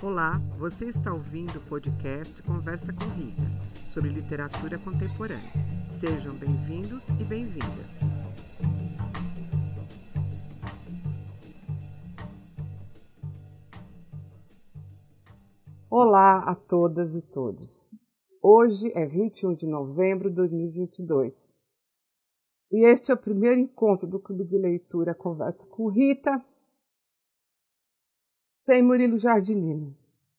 Olá, você está ouvindo o podcast Conversa com Rita, sobre literatura contemporânea. Sejam bem-vindos e bem-vindas. Olá a todas e todos. Hoje é 21 de novembro de 2022 e este é o primeiro encontro do Clube de Leitura Conversa com Rita sem Murilo Jardinino.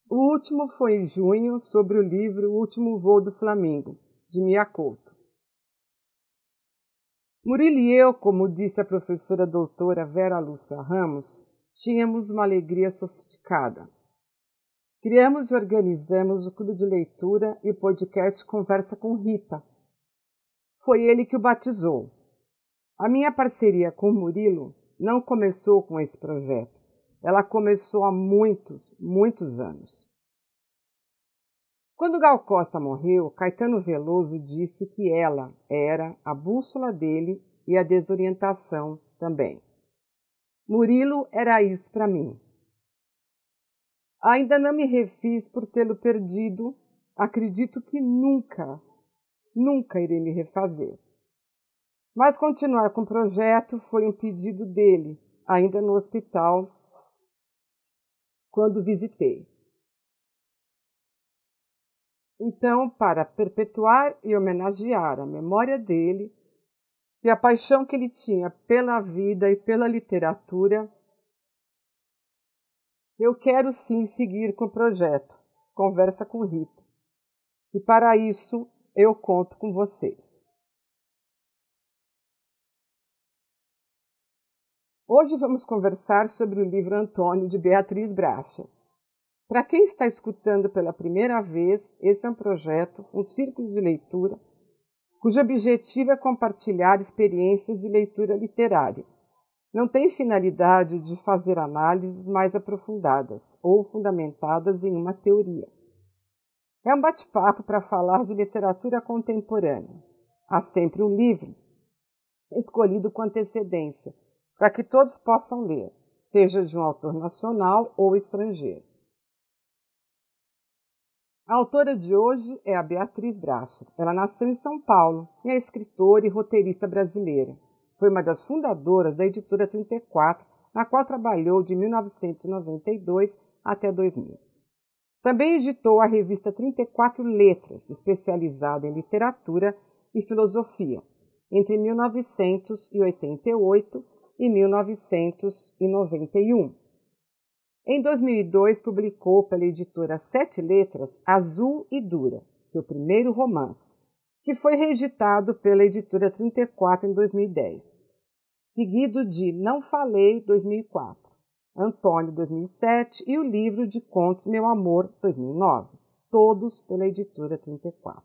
O último foi em junho, sobre o livro O Último Voo do Flamingo, de Mia Couto. Murilo e eu, como disse a professora doutora Vera Lúcia Ramos, tínhamos uma alegria sofisticada. Criamos e organizamos o clube de leitura e o podcast Conversa com Rita. Foi ele que o batizou. A minha parceria com o Murilo não começou com esse projeto. Ela começou há muitos, muitos anos. Quando Gal Costa morreu, Caetano Veloso disse que ela era a bússola dele e a desorientação também. Murilo era isso para mim. Ainda não me refiz por tê-lo perdido, acredito que nunca, nunca irei me refazer. Mas continuar com o projeto foi um pedido dele, ainda no hospital, quando visitei. Então, para perpetuar e homenagear a memória dele e a paixão que ele tinha pela vida e pela literatura, eu quero sim seguir com o projeto Conversa com Rita. E para isso eu conto com vocês. Hoje vamos conversar sobre o livro Antônio de Beatriz Bracha. Para quem está escutando pela primeira vez, esse é um projeto, um círculo de leitura, cujo objetivo é compartilhar experiências de leitura literária. Não tem finalidade de fazer análises mais aprofundadas ou fundamentadas em uma teoria. É um bate-papo para falar de literatura contemporânea. Há sempre um livro escolhido com antecedência para que todos possam ler, seja de um autor nacional ou estrangeiro. A autora de hoje é a Beatriz Bracher. Ela nasceu em São Paulo e é escritora e roteirista brasileira. Foi uma das fundadoras da Editora 34, na qual trabalhou de 1992 até 2000. Também editou a revista 34 Letras, especializada em literatura e filosofia, entre 1988 e 1991. Em 2002, publicou pela editora Sete Letras Azul e Dura, seu primeiro romance, que foi reeditado pela editora 34 em 2010, seguido de Não Falei 2004, Antônio 2007 e o livro de contos Meu Amor 2009, todos pela editora 34.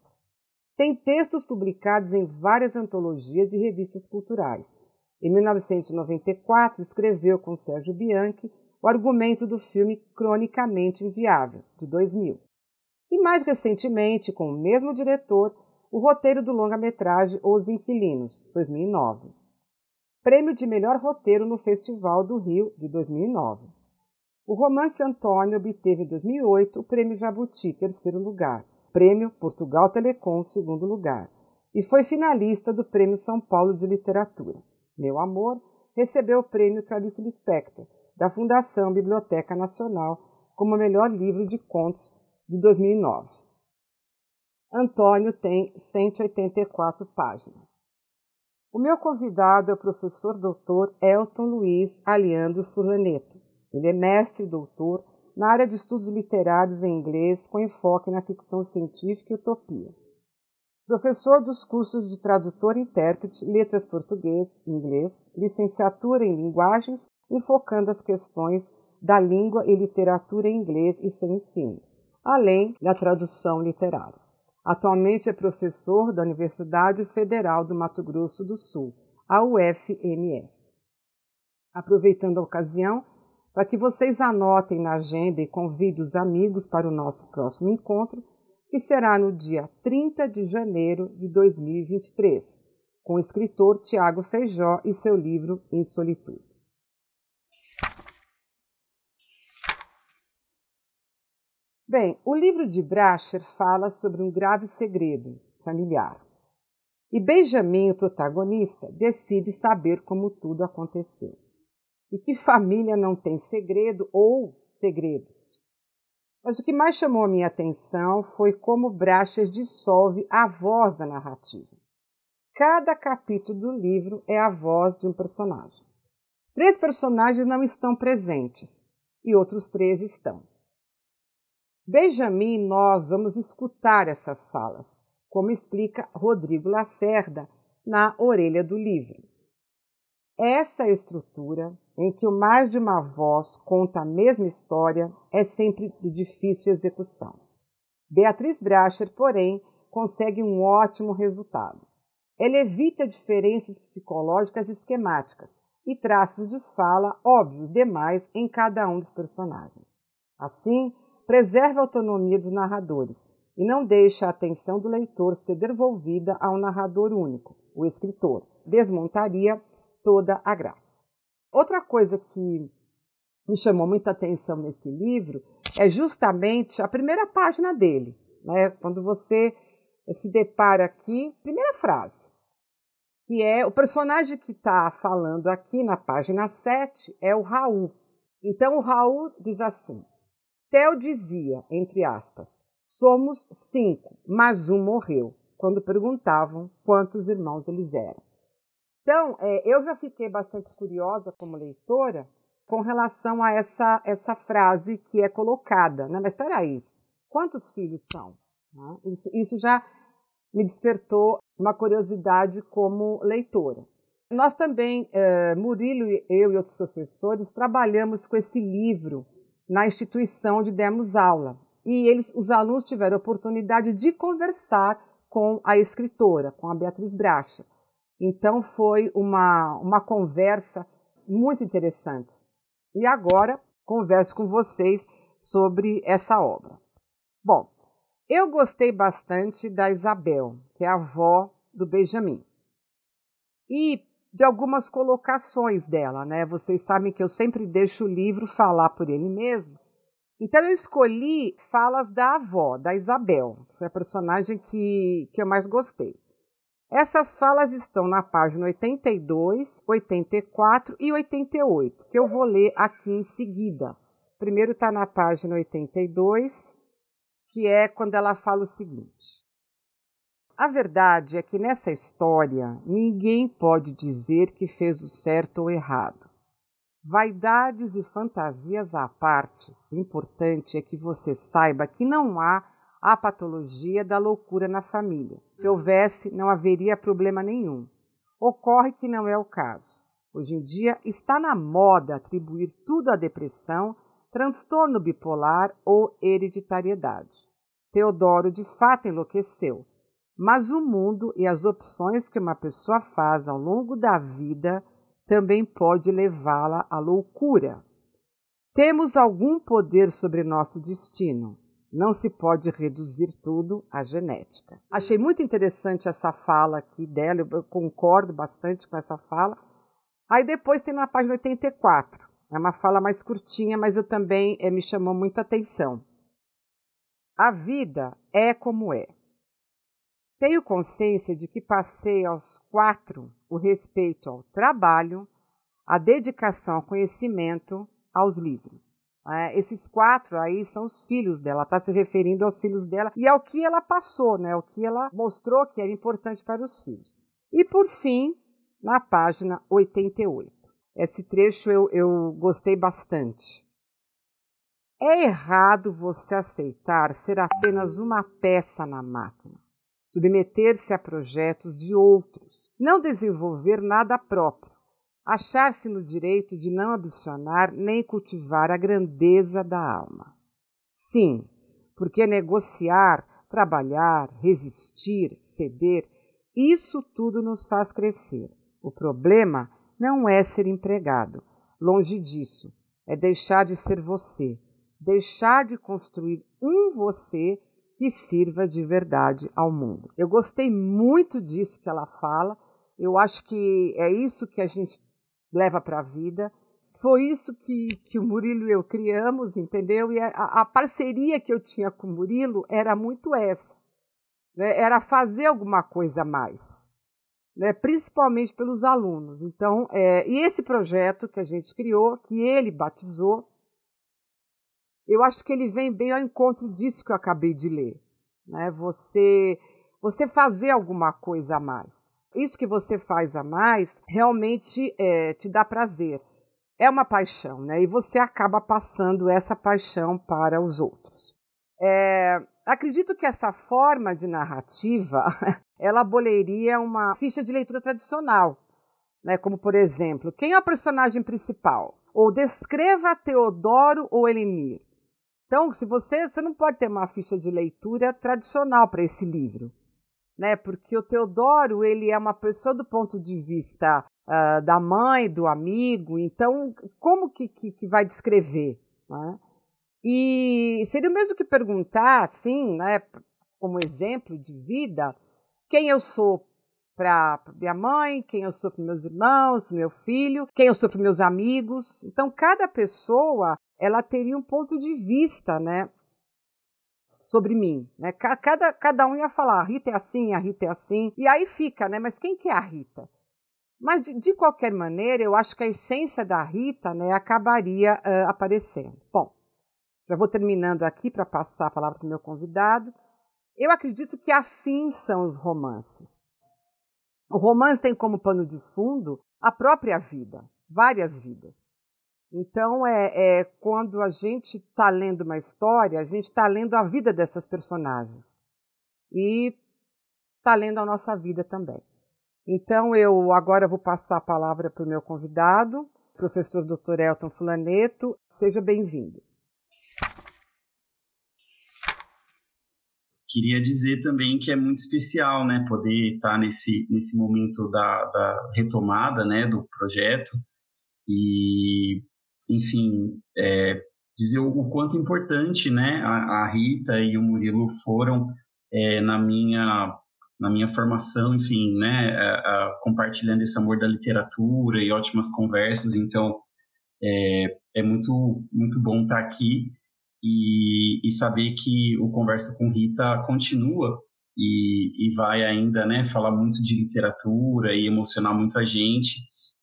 Tem textos publicados em várias antologias e revistas culturais, em 1994, escreveu com Sérgio Bianchi o argumento do filme Cronicamente Inviável, de 2000. E mais recentemente, com o mesmo diretor, o roteiro do longa-metragem Os Inquilinos, 2009. Prêmio de melhor roteiro no Festival do Rio, de 2009. O romance Antônio obteve em 2008 o Prêmio Jabuti, terceiro lugar, Prêmio Portugal Telecom, segundo lugar, e foi finalista do Prêmio São Paulo de Literatura. Meu Amor, recebeu o prêmio Clarice Lispector, da Fundação Biblioteca Nacional, como melhor livro de contos de 2009. Antônio tem 184 páginas. O meu convidado é o professor doutor Elton Luiz Aliandro Furlaneto. Ele é mestre e doutor na área de estudos literários em inglês com enfoque na ficção científica e utopia professor dos cursos de tradutor e intérprete, letras português e inglês, licenciatura em linguagens, enfocando as questões da língua e literatura em inglês e seu ensino, além da tradução literária. Atualmente é professor da Universidade Federal do Mato Grosso do Sul, a UFMS. Aproveitando a ocasião, para que vocês anotem na agenda e convidem os amigos para o nosso próximo encontro, que será no dia 30 de janeiro de 2023, com o escritor Tiago Feijó e seu livro Em Solitudes. Bem, o livro de Bracher fala sobre um grave segredo familiar. E Benjamin, o protagonista, decide saber como tudo aconteceu. E que família não tem segredo ou segredos? Mas o que mais chamou a minha atenção foi como Bracher dissolve a voz da narrativa. Cada capítulo do livro é a voz de um personagem. Três personagens não estão presentes e outros três estão. Benjamin e nós vamos escutar essas falas como explica Rodrigo Lacerda na orelha do livro. Essa estrutura, em que o mais de uma voz conta a mesma história, é sempre de difícil execução. Beatriz Bracher, porém, consegue um ótimo resultado. Ela evita diferenças psicológicas esquemáticas e traços de fala óbvios demais em cada um dos personagens. Assim, preserva a autonomia dos narradores, e não deixa a atenção do leitor ser devolvida a um narrador único, o escritor. Desmontaria toda a graça. Outra coisa que me chamou muita atenção nesse livro é justamente a primeira página dele. Né? Quando você se depara aqui, primeira frase, que é o personagem que está falando aqui na página 7 é o Raul. Então o Raul diz assim: Theo dizia, entre aspas, Somos cinco, mas um morreu, quando perguntavam quantos irmãos eles eram. Então, é, eu já fiquei bastante curiosa como leitora com relação a essa, essa frase que é colocada. Né? Mas espera aí, quantos filhos são? Né? Isso, isso já me despertou uma curiosidade como leitora. Nós também, eh, Murilo, eu e outros professores, trabalhamos com esse livro na instituição onde demos aula e eles, os alunos tiveram a oportunidade de conversar com a escritora, com a Beatriz Bracha. Então foi uma, uma conversa muito interessante. E agora converso com vocês sobre essa obra. Bom, eu gostei bastante da Isabel, que é a avó do Benjamin. E de algumas colocações dela, né? Vocês sabem que eu sempre deixo o livro falar por ele mesmo. Então eu escolhi falas da avó, da Isabel, que foi a personagem que, que eu mais gostei. Essas falas estão na página 82, 84 e 88, que eu vou ler aqui em seguida. Primeiro está na página 82, que é quando ela fala o seguinte: A verdade é que nessa história ninguém pode dizer que fez o certo ou errado. Vaidades e fantasias à parte, o importante é que você saiba que não há a patologia da loucura na família. Se houvesse, não haveria problema nenhum. Ocorre que não é o caso. Hoje em dia está na moda atribuir tudo à depressão, transtorno bipolar ou hereditariedade. Teodoro de fato enlouqueceu, mas o mundo e as opções que uma pessoa faz ao longo da vida também pode levá-la à loucura. Temos algum poder sobre nosso destino. Não se pode reduzir tudo à genética. Achei muito interessante essa fala aqui dela, eu concordo bastante com essa fala. Aí depois tem na página 84. É uma fala mais curtinha, mas eu também é, me chamou muita atenção. A vida é como é. Tenho consciência de que passei aos quatro o respeito ao trabalho, a dedicação ao conhecimento, aos livros. É, esses quatro aí são os filhos dela, está se referindo aos filhos dela e ao que ela passou, né, o que ela mostrou que era importante para os filhos. E por fim, na página 88. Esse trecho eu, eu gostei bastante. É errado você aceitar ser apenas uma peça na máquina submeter-se a projetos de outros, não desenvolver nada próprio, achar-se no direito de não ambicionar nem cultivar a grandeza da alma. Sim, porque negociar, trabalhar, resistir, ceder, isso tudo nos faz crescer. O problema não é ser empregado, longe disso, é deixar de ser você, deixar de construir um você que sirva de verdade ao mundo. Eu gostei muito disso que ela fala. Eu acho que é isso que a gente leva para a vida. foi isso que, que o Murilo e eu criamos, entendeu? E a, a parceria que eu tinha com o Murilo era muito essa. Né? Era fazer alguma coisa a mais. Né? Principalmente pelos alunos. Então, é, e esse projeto que a gente criou, que ele batizou, eu acho que ele vem bem ao encontro disso que eu acabei de ler. Né? Você, você fazer alguma coisa a mais. Isso que você faz a mais realmente é, te dá prazer é uma paixão, né? E você acaba passando essa paixão para os outros. É, acredito que essa forma de narrativa ela aboleria uma ficha de leitura tradicional, né? Como por exemplo, quem é o personagem principal? Ou descreva Teodoro ou Elenir. Então, se você você não pode ter uma ficha de leitura tradicional para esse livro, né? Porque o Teodoro ele é uma pessoa do ponto de vista uh, da mãe, do amigo. Então, como que, que, que vai descrever? Né? E seria o mesmo que perguntar, assim, né, como exemplo de vida, quem eu sou para minha mãe, quem eu sou para meus irmãos, para meu filho, quem eu sou para meus amigos. Então, cada pessoa ela teria um ponto de vista, né, sobre mim, né? Cada, cada um ia falar, a Rita é assim, a Rita é assim, e aí fica, né? Mas quem que é a Rita? Mas, de, de, qualquer maneira, eu acho que a essência da Rita né, acabaria uh, aparecendo. Bom, já vou terminando aqui para passar a palavra para o meu convidado. Eu acredito que assim são os romances. O romance tem como pano de fundo a própria vida, várias vidas. Então, é, é quando a gente está lendo uma história, a gente está lendo a vida dessas personagens. E está lendo a nossa vida também. Então, eu agora vou passar a palavra para o meu convidado, professor Dr. Elton Fulaneto. Seja bem-vindo. Queria dizer também que é muito especial, né, poder estar nesse, nesse momento da, da retomada, né, do projeto e, enfim, é, dizer o, quanto importante, né, a, a, Rita e o Murilo foram é, na minha na minha formação, enfim, né, a, a, compartilhando esse amor da literatura e ótimas conversas. Então, é, é muito, muito bom estar aqui e, e saber que o Conversa com Rita continua e, e vai ainda, né, falar muito de literatura e emocionar muito a gente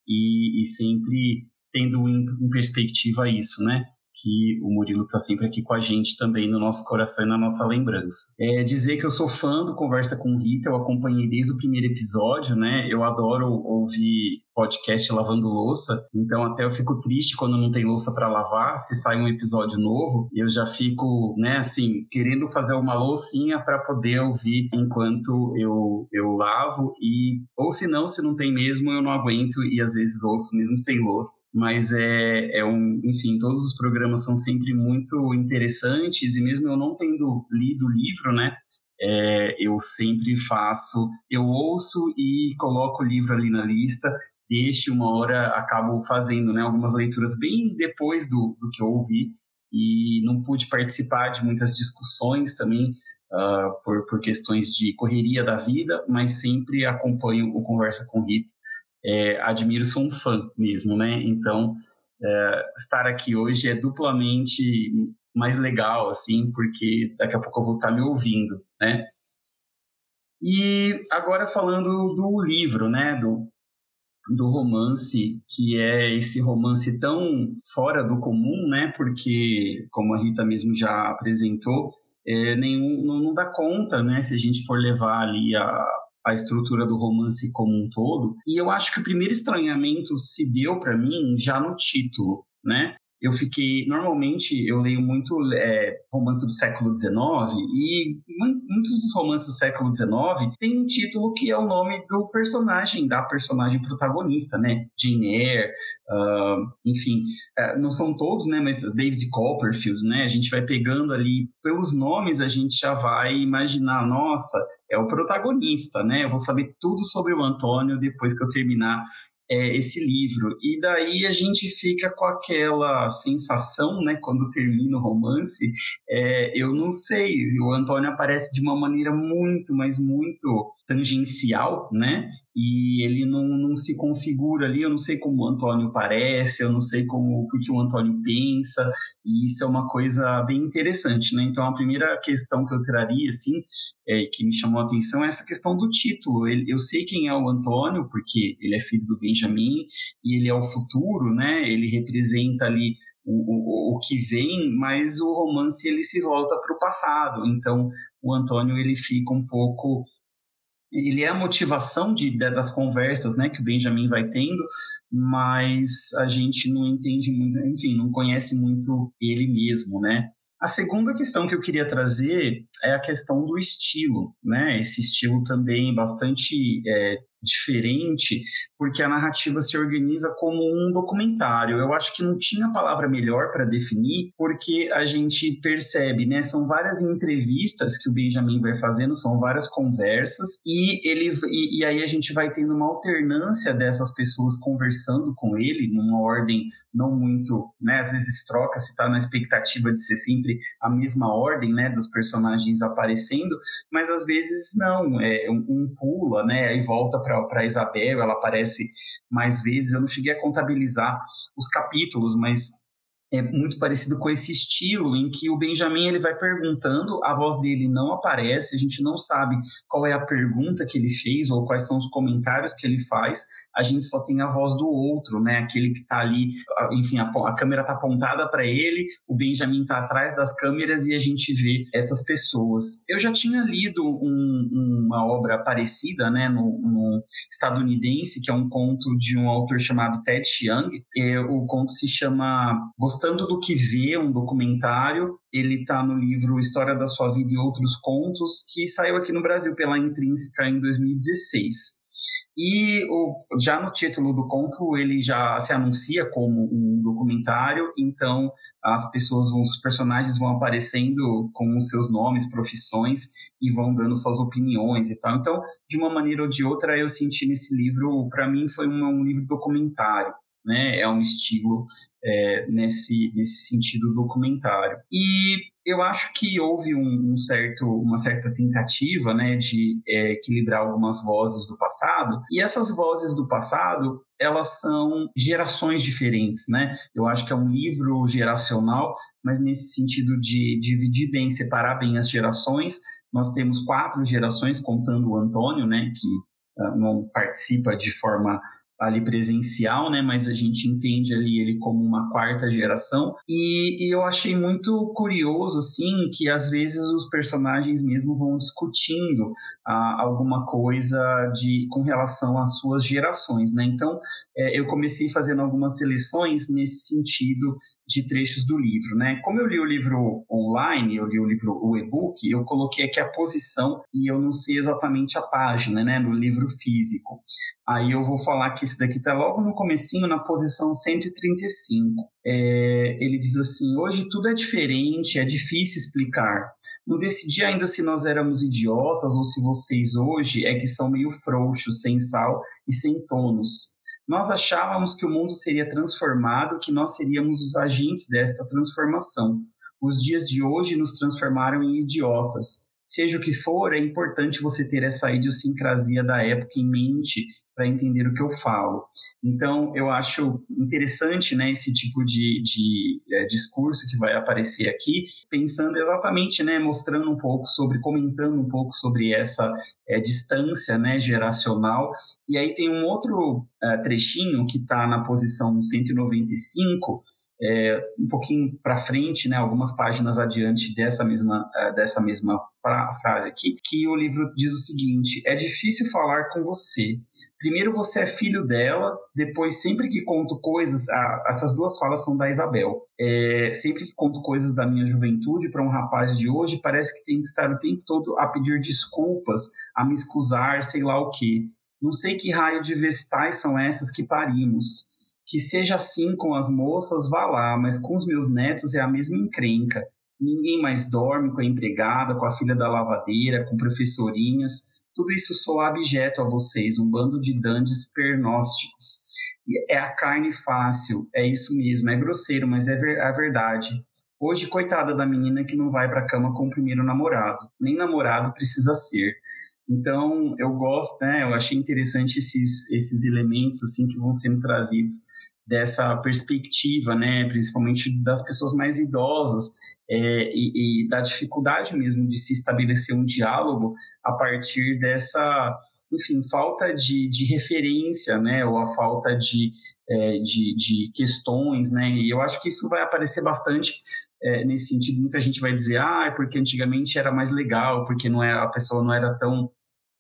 e, e sempre tendo em, perspectiva isso, né, que o Murilo está sempre aqui com a gente também no nosso coração e na nossa lembrança. É dizer que eu sou fã do Conversa com Rita, eu acompanhei desde o primeiro episódio, né? Eu adoro ouvir podcast lavando louça, então até eu fico triste quando não tem louça para lavar, se sai um episódio novo, eu já fico, né, assim, querendo fazer uma loucinha para poder ouvir enquanto eu, eu lavo e ou se não, se não tem mesmo, eu não aguento e às vezes ouço mesmo sem louça, mas é, é um, enfim, todos os programas programas são sempre muito interessantes e mesmo eu não tendo lido o livro, né, é, eu sempre faço, eu ouço e coloco o livro ali na lista, deixo uma hora, acabo fazendo, né, algumas leituras bem depois do, do que eu ouvi e não pude participar de muitas discussões também uh, por, por questões de correria da vida, mas sempre acompanho o Conversa com Rita. É, admiro, sou um fã mesmo, né? Então, é, estar aqui hoje é duplamente mais legal, assim, porque daqui a pouco eu vou estar me ouvindo, né? E agora falando do livro, né, do, do romance, que é esse romance tão fora do comum, né, porque, como a Rita mesmo já apresentou, é, nenhum, não, não dá conta, né, se a gente for levar ali a, a estrutura do romance como um todo. E eu acho que o primeiro estranhamento se deu para mim já no título, né? Eu fiquei. Normalmente eu leio muito é, romance do século XIX e muitos dos romances do século XIX têm um título que é o nome do personagem, da personagem protagonista, né? Jane Eyre, uh, enfim, uh, não são todos, né? Mas David Copperfield, né? A gente vai pegando ali pelos nomes, a gente já vai imaginar, nossa, é o protagonista, né? Eu vou saber tudo sobre o Antônio depois que eu terminar é, esse livro. E daí a gente fica com aquela sensação, né, quando termina o romance, é, eu não sei, o Antônio aparece de uma maneira muito, mas muito tangencial, né? E ele não, não se configura ali, eu não sei como o Antônio parece, eu não sei como o que o Antônio pensa, e isso é uma coisa bem interessante, né? Então, a primeira questão que eu traria, assim, é, que me chamou a atenção é essa questão do título. Ele, eu sei quem é o Antônio, porque ele é filho do Benjamin, e ele é o futuro, né? Ele representa ali o, o, o que vem, mas o romance ele se volta para o passado. Então, o Antônio ele fica um pouco ele é a motivação de, das conversas né, que o Benjamin vai tendo, mas a gente não entende muito, enfim, não conhece muito ele mesmo, né? A segunda questão que eu queria trazer é a questão do estilo, né? Esse estilo também bastante é, diferente, porque a narrativa se organiza como um documentário. Eu acho que não tinha palavra melhor para definir, porque a gente percebe, né? São várias entrevistas que o Benjamin vai fazendo, são várias conversas, e ele e, e aí a gente vai tendo uma alternância dessas pessoas conversando com ele numa ordem não muito, né? Às vezes troca se está na expectativa de ser sempre a mesma ordem, né? Dos personagens aparecendo, mas às vezes não, é um, um pula, né? E volta para para Isabel, ela aparece mais vezes. Eu não cheguei a contabilizar os capítulos, mas é muito parecido com esse estilo em que o Benjamin ele vai perguntando, a voz dele não aparece, a gente não sabe qual é a pergunta que ele fez ou quais são os comentários que ele faz, a gente só tem a voz do outro, né? Aquele que está ali, enfim, a, a câmera está apontada para ele, o Benjamin está atrás das câmeras e a gente vê essas pessoas. Eu já tinha lido um, uma obra parecida, né, no, no, estadunidense, que é um conto de um autor chamado Ted Chiang. É, o conto se chama Gostando do que Vê, um documentário. Ele está no livro História da Sua Vida e Outros Contos, que saiu aqui no Brasil pela Intrínseca em 2016. E o, já no título do conto ele já se anuncia como um documentário, então as pessoas vão, os personagens vão aparecendo com os seus nomes, profissões e vão dando suas opiniões e tal. Então, de uma maneira ou de outra, eu senti nesse livro, para mim foi um, um livro documentário né? É um estilo é, nesse, nesse sentido documentário. E eu acho que houve um, um certo, uma certa tentativa né, de é, equilibrar algumas vozes do passado, e essas vozes do passado elas são gerações diferentes, né? Eu acho que é um livro geracional, mas nesse sentido de dividir bem, separar bem as gerações. Nós temos quatro gerações, contando o Antônio, né, que uh, não participa de forma ali presencial, né? Mas a gente entende ali ele como uma quarta geração. E, e, eu achei muito curioso, assim, que às vezes os personagens mesmo vão discutindo ah, alguma coisa de com relação às suas gerações, né? Então, é, eu comecei fazendo algumas seleções nesse sentido de trechos do livro, né? Como eu li o livro online, eu li o livro o e-book, eu coloquei aqui a posição e eu não sei exatamente a página, né, no livro físico. Aí eu vou falar que esse daqui está logo no comecinho, na posição 135. É, ele diz assim: hoje tudo é diferente, é difícil explicar. Não decidi ainda se nós éramos idiotas ou se vocês hoje é que são meio frouxos, sem sal e sem tonos. Nós achávamos que o mundo seria transformado, que nós seríamos os agentes desta transformação. Os dias de hoje nos transformaram em idiotas. Seja o que for, é importante você ter essa idiosincrasia da época em mente para entender o que eu falo. Então, eu acho interessante né, esse tipo de, de é, discurso que vai aparecer aqui, pensando exatamente, né, mostrando um pouco sobre, comentando um pouco sobre essa é, distância né, geracional. E aí tem um outro é, trechinho que está na posição 195, é, um pouquinho para frente, né, algumas páginas adiante dessa mesma, uh, dessa mesma fra frase aqui, que o livro diz o seguinte: é difícil falar com você. Primeiro você é filho dela, depois sempre que conto coisas, ah, essas duas falas são da Isabel. É, sempre que conto coisas da minha juventude para um rapaz de hoje, parece que tem que estar o tempo todo a pedir desculpas, a me excusar, sei lá o que. Não sei que raio de vestais são essas que parimos que seja assim com as moças, vá lá, mas com os meus netos é a mesma encrenca. Ninguém mais dorme com a empregada, com a filha da lavadeira, com professorinhas. Tudo isso soa abjeto a vocês, um bando de dandes pernósticos. É a carne fácil, é isso mesmo, é grosseiro, mas é a verdade. Hoje, coitada da menina que não vai para a cama com o primeiro namorado. Nem namorado precisa ser. Então, eu gosto, né, eu achei interessante esses, esses elementos, assim, que vão sendo trazidos dessa perspectiva, né, principalmente das pessoas mais idosas é, e, e, da dificuldade mesmo de se estabelecer um diálogo a partir dessa, enfim, falta de, de referência, né, ou a falta de, é, de, de questões, né, e eu acho que isso vai aparecer bastante é, nesse sentido. Muita gente vai dizer, ah, é porque antigamente era mais legal, porque não era, a pessoa não era tão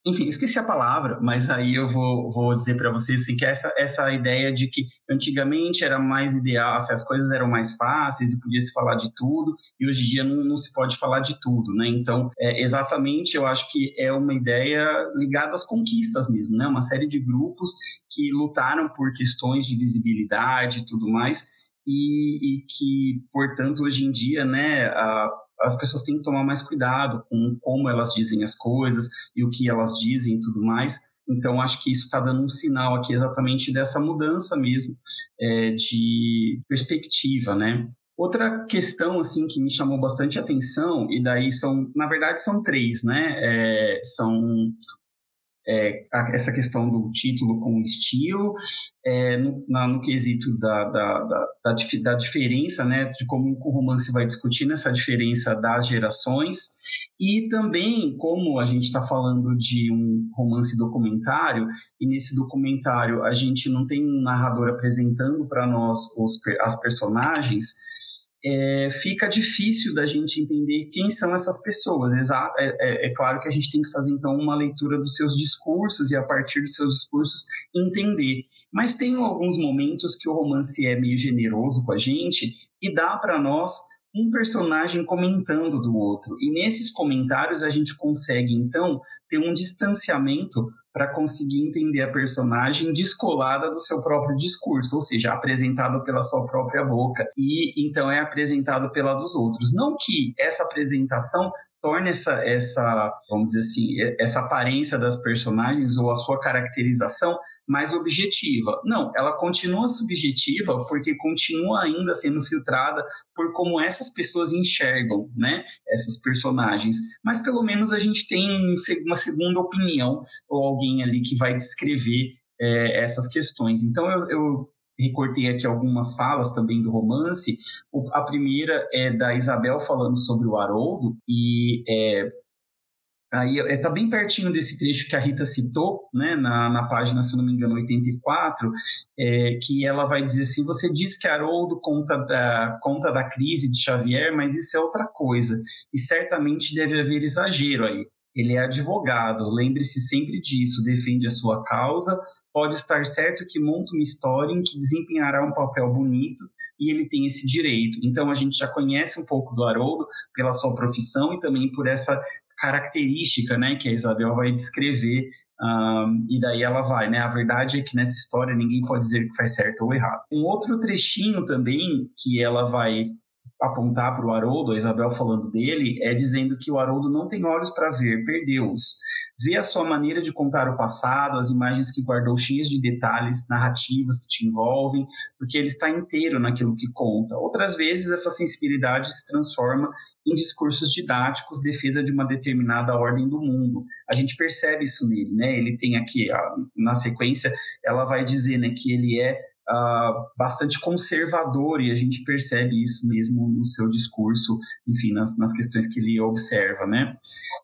enfim, esqueci a palavra, mas aí eu vou, vou dizer para vocês assim, que essa, essa ideia de que antigamente era mais ideal, assim, as coisas eram mais fáceis e podia se falar de tudo, e hoje em dia não, não se pode falar de tudo, né? Então, é, exatamente, eu acho que é uma ideia ligada às conquistas mesmo, né? Uma série de grupos que lutaram por questões de visibilidade e tudo mais, e, e que, portanto, hoje em dia, né, a, as pessoas têm que tomar mais cuidado com como elas dizem as coisas e o que elas dizem e tudo mais. Então, acho que isso está dando um sinal aqui exatamente dessa mudança mesmo é, de perspectiva, né? Outra questão, assim, que me chamou bastante atenção, e daí são, na verdade, são três, né? É, são é, essa questão do título com estilo, é, no, na, no, quesito da, da, da, da, da diferença, né, de como o romance vai discutindo essa diferença das gerações, e também como a gente está falando de um romance documentário, e nesse documentário a gente não tem um narrador apresentando para nós os, as personagens, é, fica difícil da gente entender quem são essas pessoas. É, é, é, claro que a gente tem que fazer então uma leitura dos seus discursos e a partir dos seus discursos entender. Mas tem alguns momentos que o romance é meio generoso com a gente e dá para nós um personagem comentando do outro. E nesses comentários a gente consegue então ter um distanciamento para conseguir entender a personagem descolada do seu próprio discurso, ou seja, apresentado pela sua própria boca e então é apresentado pela dos outros. Não que essa apresentação torne essa, essa, vamos dizer assim, essa aparência das personagens ou a sua caracterização mais objetiva. Não, ela continua subjetiva porque continua ainda sendo filtrada por como essas pessoas enxergam, né, essas personagens. Mas pelo menos a gente tem uma segunda opinião ou alguém ali que vai descrever é, essas questões. Então eu, eu recortei aqui algumas falas também do romance. A primeira é da Isabel falando sobre o Haroldo e é, Aí está é, bem pertinho desse trecho que a Rita citou, né, na, na página, se não me engano, 84, é, que ela vai dizer assim: você diz que Haroldo conta da, conta da crise de Xavier, mas isso é outra coisa, e certamente deve haver exagero aí. Ele é advogado, lembre-se sempre disso, defende a sua causa, pode estar certo que monta uma história em que desempenhará um papel bonito e ele tem esse direito. Então a gente já conhece um pouco do Haroldo pela sua profissão e também por essa característica, né, que a Isabel vai descrever um, e daí ela vai, né? A verdade é que nessa história ninguém pode dizer que faz certo ou errado. Um outro trechinho também que ela vai apontar para o Haroldo, a Isabel falando dele, é dizendo que o Haroldo não tem olhos para ver, perdeu-os. Vê a sua maneira de contar o passado, as imagens que guardou cheias de detalhes, narrativas que te envolvem, porque ele está inteiro naquilo que conta. Outras vezes, essa sensibilidade se transforma em discursos didáticos, defesa de uma determinada ordem do mundo. A gente percebe isso nele, né? Ele tem aqui, na sequência, ela vai dizer né, que ele é uh, bastante conservador e a gente percebe isso mesmo no seu discurso, enfim, nas, nas questões que ele observa, né?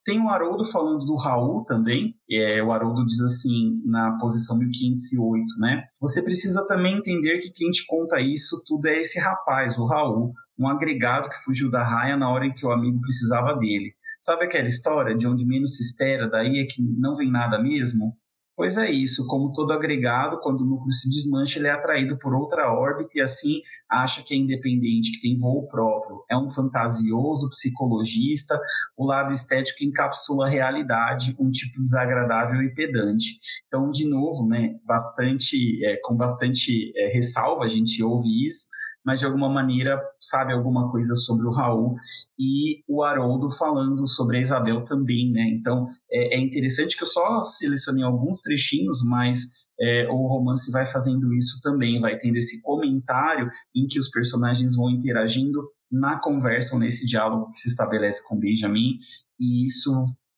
Tem o Haroldo falando do Raul também, é, o Haroldo diz assim na posição 1508, né? Você precisa também entender que quem te conta isso tudo é esse rapaz, o Raul, um agregado que fugiu da raia na hora em que o amigo precisava dele. Sabe aquela história de onde menos se espera, daí é que não vem nada mesmo? Pois é isso, como todo agregado, quando o núcleo se desmancha, ele é atraído por outra órbita e assim acha que é independente, que tem voo próprio. É um fantasioso, psicologista, o lado estético encapsula a realidade, um tipo desagradável e pedante. Então, de novo, né, bastante, é, com bastante é, ressalva a gente ouve isso, mas de alguma maneira sabe alguma coisa sobre o Raul e o Haroldo falando sobre a Isabel também, né? Então é, é interessante que eu só selecionei alguns trechinhos, mas é, o romance vai fazendo isso também, vai tendo esse comentário em que os personagens vão interagindo na conversa ou nesse diálogo que se estabelece com Benjamin, e isso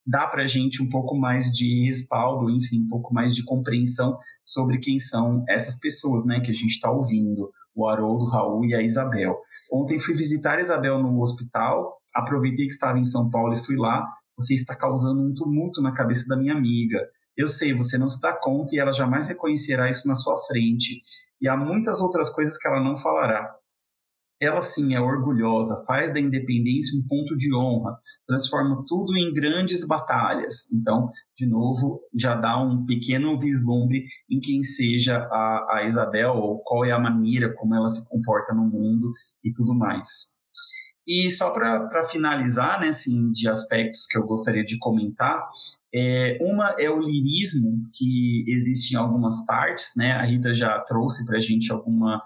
dá para gente um pouco mais de respaldo, enfim, um pouco mais de compreensão sobre quem são essas pessoas, né, que a gente está ouvindo, o Haroldo, o Raul e a Isabel. Ontem fui visitar a Isabel no hospital, aproveitei que estava em São Paulo e fui lá. Você está causando um tumulto na cabeça da minha amiga. Eu sei, você não se dá conta e ela jamais reconhecerá isso na sua frente. E há muitas outras coisas que ela não falará. Ela sim é orgulhosa, faz da independência um ponto de honra, transforma tudo em grandes batalhas. Então, de novo, já dá um pequeno vislumbre em quem seja a, a Isabel ou qual é a maneira como ela se comporta no mundo e tudo mais. E só para finalizar, né, assim, de aspectos que eu gostaria de comentar, é, uma é o lirismo que existe em algumas partes, né? A Rita já trouxe para a gente alguma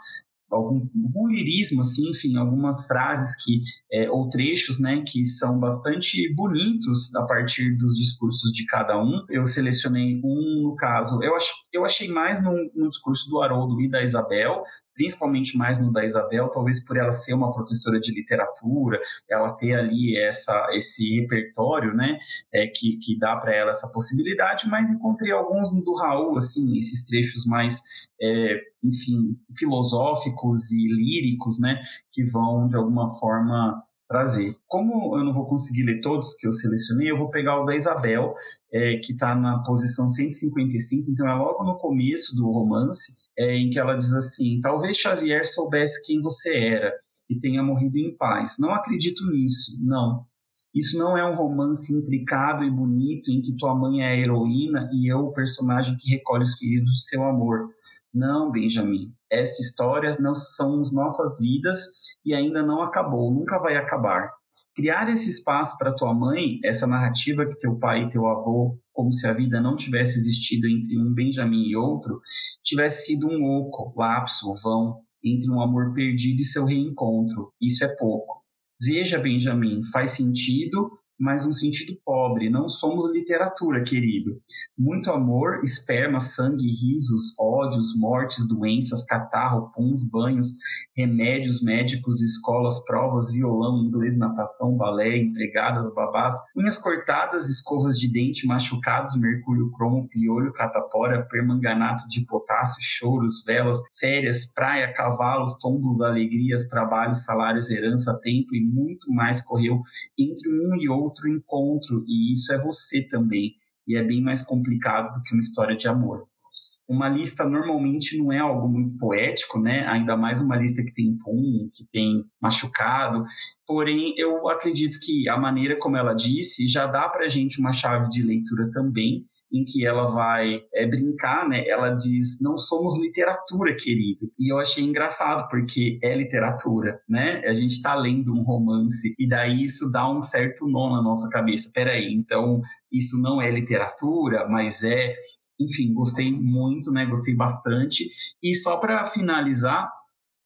algum, algum lirismo, assim, enfim, algumas frases que, é, ou trechos, né, que são bastante bonitos a partir dos discursos de cada um. Eu selecionei um, no caso, eu, ach, eu achei mais no, no discurso do Haroldo e da Isabel, principalmente mais no da Isabel, talvez por ela ser uma professora de literatura, ela ter ali essa, esse repertório, né, é, que, que dá para ela essa possibilidade, mas encontrei alguns no do Raul, assim, esses trechos mais, é, enfim, filosóficos e líricos, né, que vão, de alguma forma, trazer. Como eu não vou conseguir ler todos que eu selecionei, eu vou pegar o da Isabel, é, que está na posição 155, então é logo no começo do romance, é, em que ela diz assim: Talvez Xavier soubesse quem você era e tenha morrido em paz. Não acredito nisso, não. Isso não é um romance intricado e bonito em que tua mãe é a heroína e eu o personagem que recolhe os feridos do seu amor. Não, Benjamin. Essas histórias não são as nossas vidas e ainda não acabou, nunca vai acabar. Criar esse espaço para tua mãe, essa narrativa que teu pai e teu avô, como se a vida não tivesse existido entre um Benjamin e outro, tivesse sido um oco, lapso, vão, entre um amor perdido e seu reencontro. Isso é pouco. Veja, Benjamin, faz sentido, mas um sentido pobre. Não somos literatura, querido. Muito amor, esperma, sangue, risos, ódios, mortes, doenças, catarro, puns, banhos, remédios, médicos, escolas, provas, violão, inglês, natação, balé, empregadas, babás, unhas cortadas, escovas de dente, machucados, mercúrio, cromo, piolho, catapora, permanganato de potássio, choros, velas, férias, praia, cavalos, tombos, alegrias, trabalhos, salários, herança, tempo e muito mais correu entre um e outro outro encontro, e isso é você também. E é bem mais complicado do que uma história de amor. Uma lista normalmente não é algo muito poético, né? Ainda mais uma lista que tem pum, que tem machucado. Porém, eu acredito que a maneira como ela disse já dá para gente uma chave de leitura também em que ela vai é, brincar, né? Ela diz: "Não somos literatura, querido". E eu achei engraçado porque é literatura, né? A gente está lendo um romance e daí isso dá um certo nó na nossa cabeça. Peraí, então isso não é literatura, mas é enfim, gostei muito, né? Gostei bastante. E só para finalizar,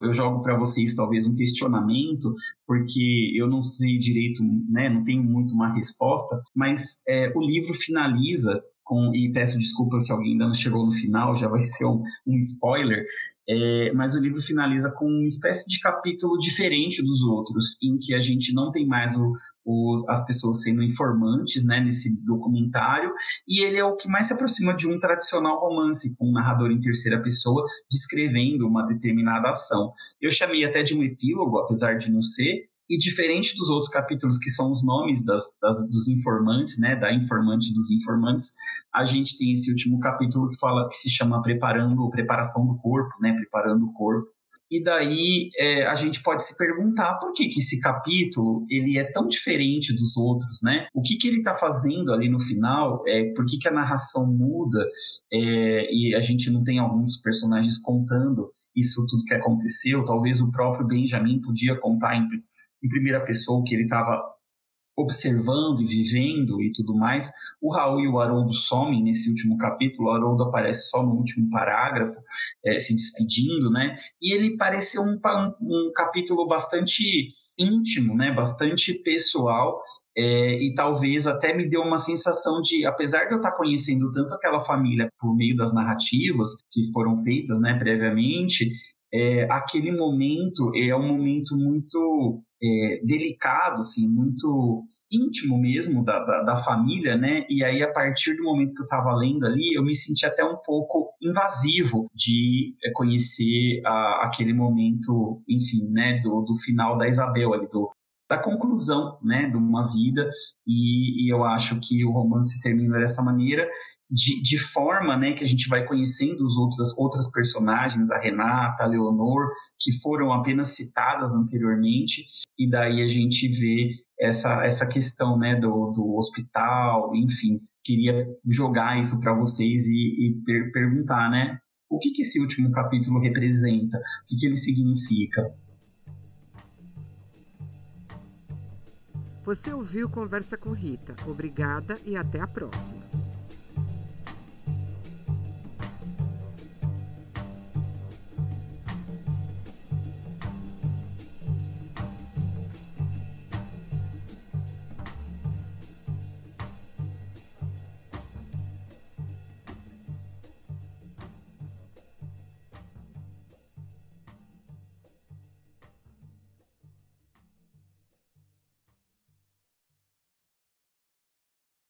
eu jogo para vocês talvez um questionamento, porque eu não sei direito, né, não tenho muito uma resposta, mas é, o livro finaliza com, e peço desculpas se alguém ainda não chegou no final, já vai ser um, um spoiler, é, mas o livro finaliza com uma espécie de capítulo diferente dos outros, em que a gente não tem mais o, os, as pessoas sendo informantes né, nesse documentário, e ele é o que mais se aproxima de um tradicional romance, com um narrador em terceira pessoa descrevendo uma determinada ação. Eu chamei até de um epílogo, apesar de não ser, e diferente dos outros capítulos que são os nomes das, das, dos informantes, né, da informante dos informantes, a gente tem esse último capítulo que fala que se chama preparando preparação do corpo, né, preparando o corpo. E daí é, a gente pode se perguntar por que, que esse capítulo ele é tão diferente dos outros, né? O que, que ele está fazendo ali no final? É, por que, que a narração muda é, e a gente não tem alguns personagens contando isso tudo que aconteceu? Talvez o próprio Benjamin podia contar em em primeira pessoa que ele estava observando e vivendo e tudo mais. O Raul e o Haroldo somem nesse último capítulo, o Haroldo aparece só no último parágrafo, é, se despedindo, né? E ele pareceu um, um, capítulo bastante íntimo, né? Bastante pessoal. É, e talvez até me deu uma sensação de, apesar de eu estar conhecendo tanto aquela família por meio das narrativas que foram feitas né, previamente, é, aquele momento é um momento muito é, delicado, assim, muito íntimo mesmo da, da, da, família, né? E aí, a partir do momento que eu estava lendo ali, eu me senti até um pouco invasivo de é, conhecer a, aquele momento, enfim, né? Do, do final da Isabel ali, do, da conclusão, né? De uma vida. E, e eu acho que o romance termina dessa maneira de, de forma né, que a gente vai conhecendo os outros, outras personagens, a Renata, a Leonor, que foram apenas citadas anteriormente, e daí a gente vê essa, essa questão né, do, do hospital, enfim. Queria jogar isso para vocês e, e per perguntar, né? O que, que esse último capítulo representa? O que, que ele significa? Você ouviu Conversa com Rita. Obrigada e até a próxima.